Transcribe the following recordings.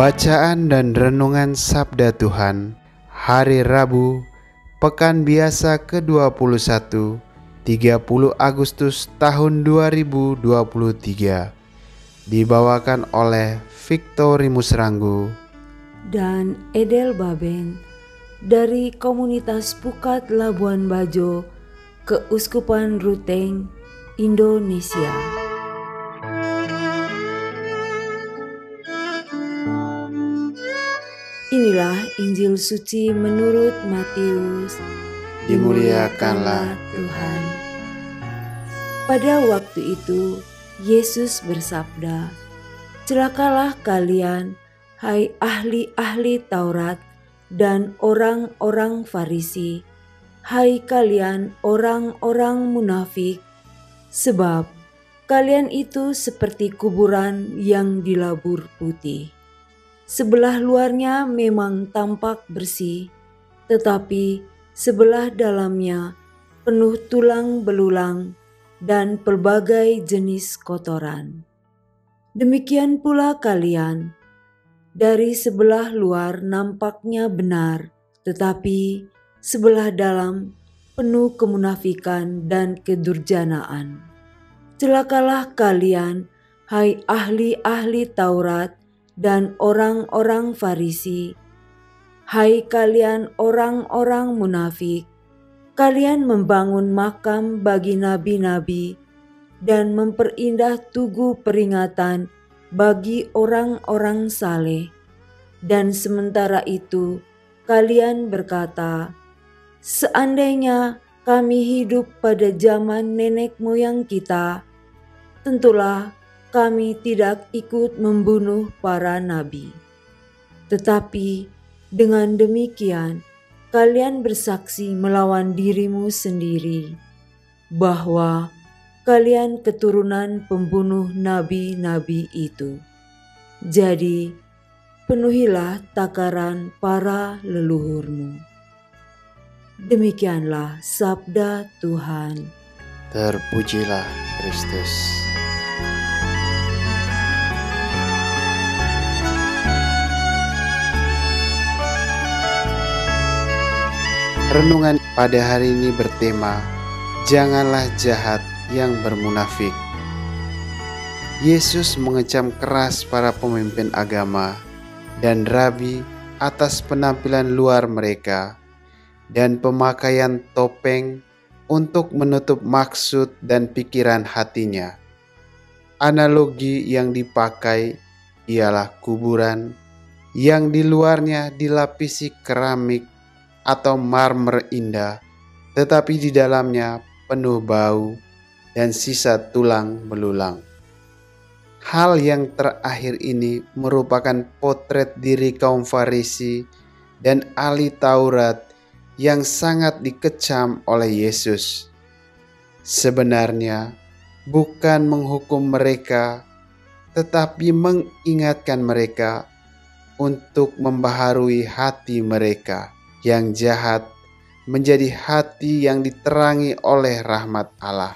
Bacaan dan Renungan Sabda Tuhan Hari Rabu Pekan Biasa ke-21 30 Agustus tahun 2023 Dibawakan oleh Victor Musranggu dan Edel Baben dari komunitas Pukat Labuan Bajo Keuskupan Ruteng Indonesia. Inilah Injil suci menurut Matius. Dimuliakanlah Tuhan. Pada waktu itu, Yesus bersabda, "Celakalah kalian, hai ahli-ahli Taurat dan orang-orang Farisi, hai kalian orang-orang munafik, sebab kalian itu seperti kuburan yang dilabur putih." Sebelah luarnya memang tampak bersih, tetapi sebelah dalamnya penuh tulang belulang dan pelbagai jenis kotoran. Demikian pula kalian, dari sebelah luar nampaknya benar, tetapi sebelah dalam penuh kemunafikan dan kedurjanaan. Celakalah kalian, hai ahli-ahli Taurat dan orang-orang Farisi, "Hai kalian orang-orang munafik, kalian membangun makam bagi nabi-nabi dan memperindah tugu peringatan bagi orang-orang saleh, dan sementara itu kalian berkata, 'Seandainya kami hidup pada zaman nenek moyang kita, tentulah kami tidak ikut membunuh para nabi. Tetapi dengan demikian, kalian bersaksi melawan dirimu sendiri bahwa kalian keturunan pembunuh nabi-nabi itu. Jadi, penuhilah takaran para leluhurmu. Demikianlah sabda Tuhan. Terpujilah Kristus. Renungan pada hari ini bertema Janganlah jahat yang bermunafik. Yesus mengecam keras para pemimpin agama dan rabi atas penampilan luar mereka dan pemakaian topeng untuk menutup maksud dan pikiran hatinya. Analogi yang dipakai ialah kuburan yang di luarnya dilapisi keramik atau marmer indah, tetapi di dalamnya penuh bau dan sisa tulang belulang. Hal yang terakhir ini merupakan potret diri kaum Farisi dan ahli Taurat yang sangat dikecam oleh Yesus. Sebenarnya bukan menghukum mereka, tetapi mengingatkan mereka untuk membaharui hati mereka yang jahat menjadi hati yang diterangi oleh rahmat Allah.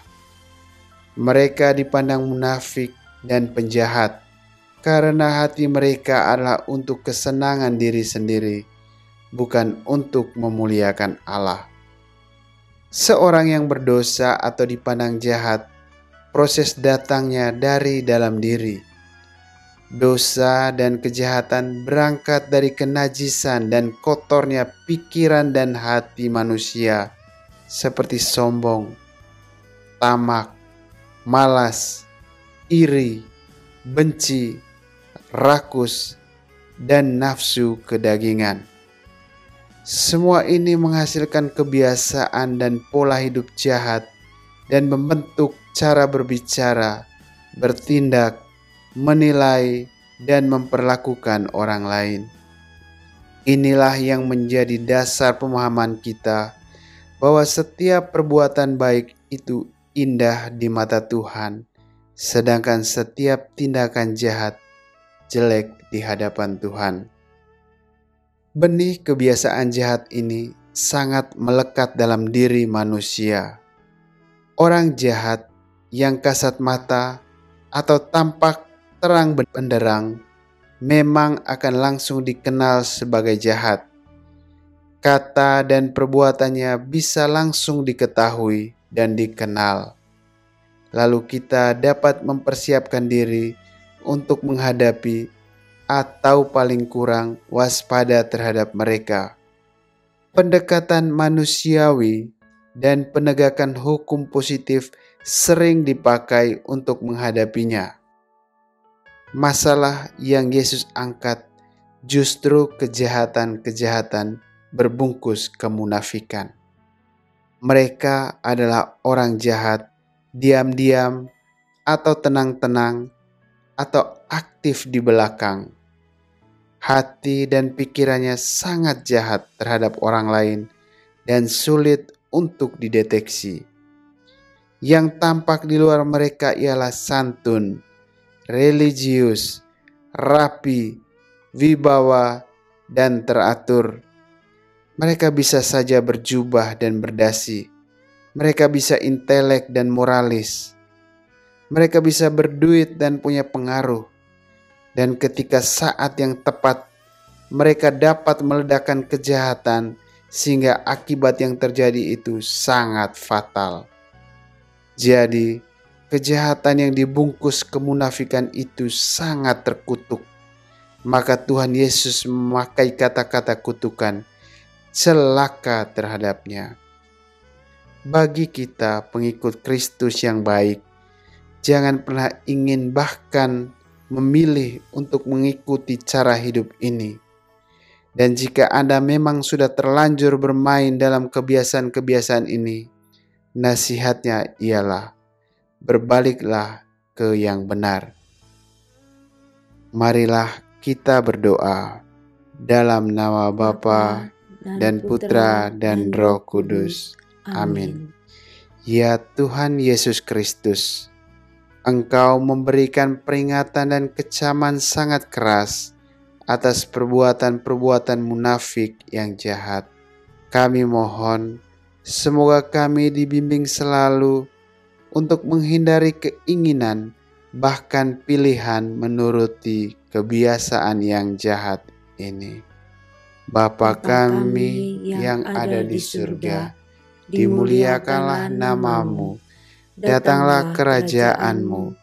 Mereka dipandang munafik dan penjahat karena hati mereka adalah untuk kesenangan diri sendiri, bukan untuk memuliakan Allah. Seorang yang berdosa atau dipandang jahat, proses datangnya dari dalam diri Dosa dan kejahatan berangkat dari kenajisan dan kotornya pikiran dan hati manusia, seperti sombong, tamak, malas, iri, benci, rakus, dan nafsu kedagingan. Semua ini menghasilkan kebiasaan dan pola hidup jahat dan membentuk cara berbicara, bertindak, menilai, dan memperlakukan orang lain. Inilah yang menjadi dasar pemahaman kita bahwa setiap perbuatan baik itu indah di mata Tuhan, sedangkan setiap tindakan jahat jelek di hadapan Tuhan. Benih kebiasaan jahat ini sangat melekat dalam diri manusia. Orang jahat yang kasat mata atau tampak terang benderang memang akan langsung dikenal sebagai jahat. Kata dan perbuatannya bisa langsung diketahui dan dikenal. Lalu kita dapat mempersiapkan diri untuk menghadapi atau paling kurang waspada terhadap mereka. Pendekatan manusiawi dan penegakan hukum positif sering dipakai untuk menghadapinya. Masalah yang Yesus angkat justru kejahatan-kejahatan berbungkus kemunafikan. Mereka adalah orang jahat, diam-diam atau tenang-tenang atau aktif di belakang. Hati dan pikirannya sangat jahat terhadap orang lain dan sulit untuk dideteksi. Yang tampak di luar mereka ialah santun, religius, rapi, wibawa, dan teratur. Mereka bisa saja berjubah dan berdasi. Mereka bisa intelek dan moralis mereka bisa berduit dan punya pengaruh. Dan ketika saat yang tepat, mereka dapat meledakkan kejahatan sehingga akibat yang terjadi itu sangat fatal. Jadi, kejahatan yang dibungkus kemunafikan itu sangat terkutuk. Maka Tuhan Yesus memakai kata-kata kutukan, celaka terhadapnya. Bagi kita pengikut Kristus yang baik, Jangan pernah ingin bahkan memilih untuk mengikuti cara hidup ini. Dan jika Anda memang sudah terlanjur bermain dalam kebiasaan-kebiasaan ini, nasihatnya ialah berbaliklah ke yang benar. Marilah kita berdoa dalam nama Bapa dan Putra dan Roh Kudus. Amin. Ya Tuhan Yesus Kristus, Engkau memberikan peringatan dan kecaman sangat keras atas perbuatan-perbuatan munafik yang jahat. Kami mohon, semoga kami dibimbing selalu untuk menghindari keinginan, bahkan pilihan menuruti kebiasaan yang jahat ini. Bapa kami yang ada di surga, dimuliakanlah namamu. datanglah kerajaanmu,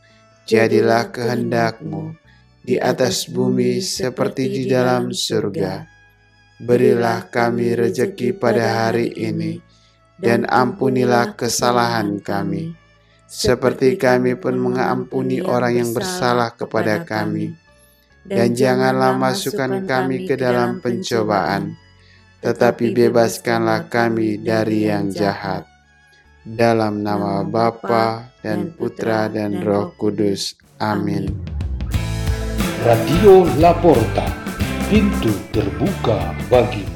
jadilah kehendakmu. di atas bumi seperti di dalam surga. Berilah kami rejeki pada hari ini, dan ampunilah kesalahan kami, seperti kami pun mengampuni orang yang bersalah kepada kami. Dan janganlah masukkan kami ke dalam pencobaan, tetapi bebaskanlah kami dari yang jahat dalam nama Bapa dan Putra dan Roh Kudus. Amin. Radio Laporta, pintu terbuka bagimu.